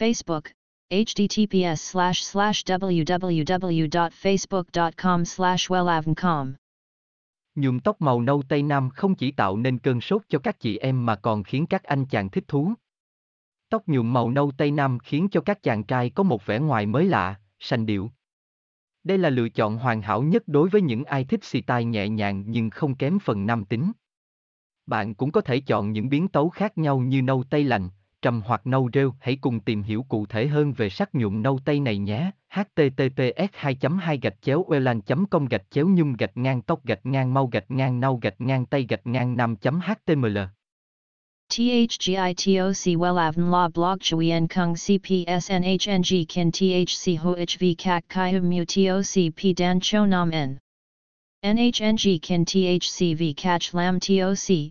Facebook, https slash slash www.facebook.com slash wellavncom. Nhuộm tóc màu nâu Tây Nam không chỉ tạo nên cơn sốt cho các chị em mà còn khiến các anh chàng thích thú. Tóc nhuộm màu nâu Tây Nam khiến cho các chàng trai có một vẻ ngoài mới lạ, sành điệu. Đây là lựa chọn hoàn hảo nhất đối với những ai thích xì tai nhẹ nhàng nhưng không kém phần nam tính. Bạn cũng có thể chọn những biến tấu khác nhau như nâu tây lạnh, trầm hoặc nâu rêu, hãy cùng tìm hiểu cụ thể hơn về sắc nhuộm nâu tây này nhé. Https 2 2 gạch chéo welan com gạch chéo nhung gạch ngang tóc gạch ngang mau gạch ngang nâu gạch ngang tây gạch ngang nam html. THGITOC Wellavn La Blog, Chuyen Kung CPSNHNG Kin THC HOHV Kak Kai, Hum, Mu TOC P, Dan, Cho, Nam, N. NHNG Kin THCV Catch, Lam TOC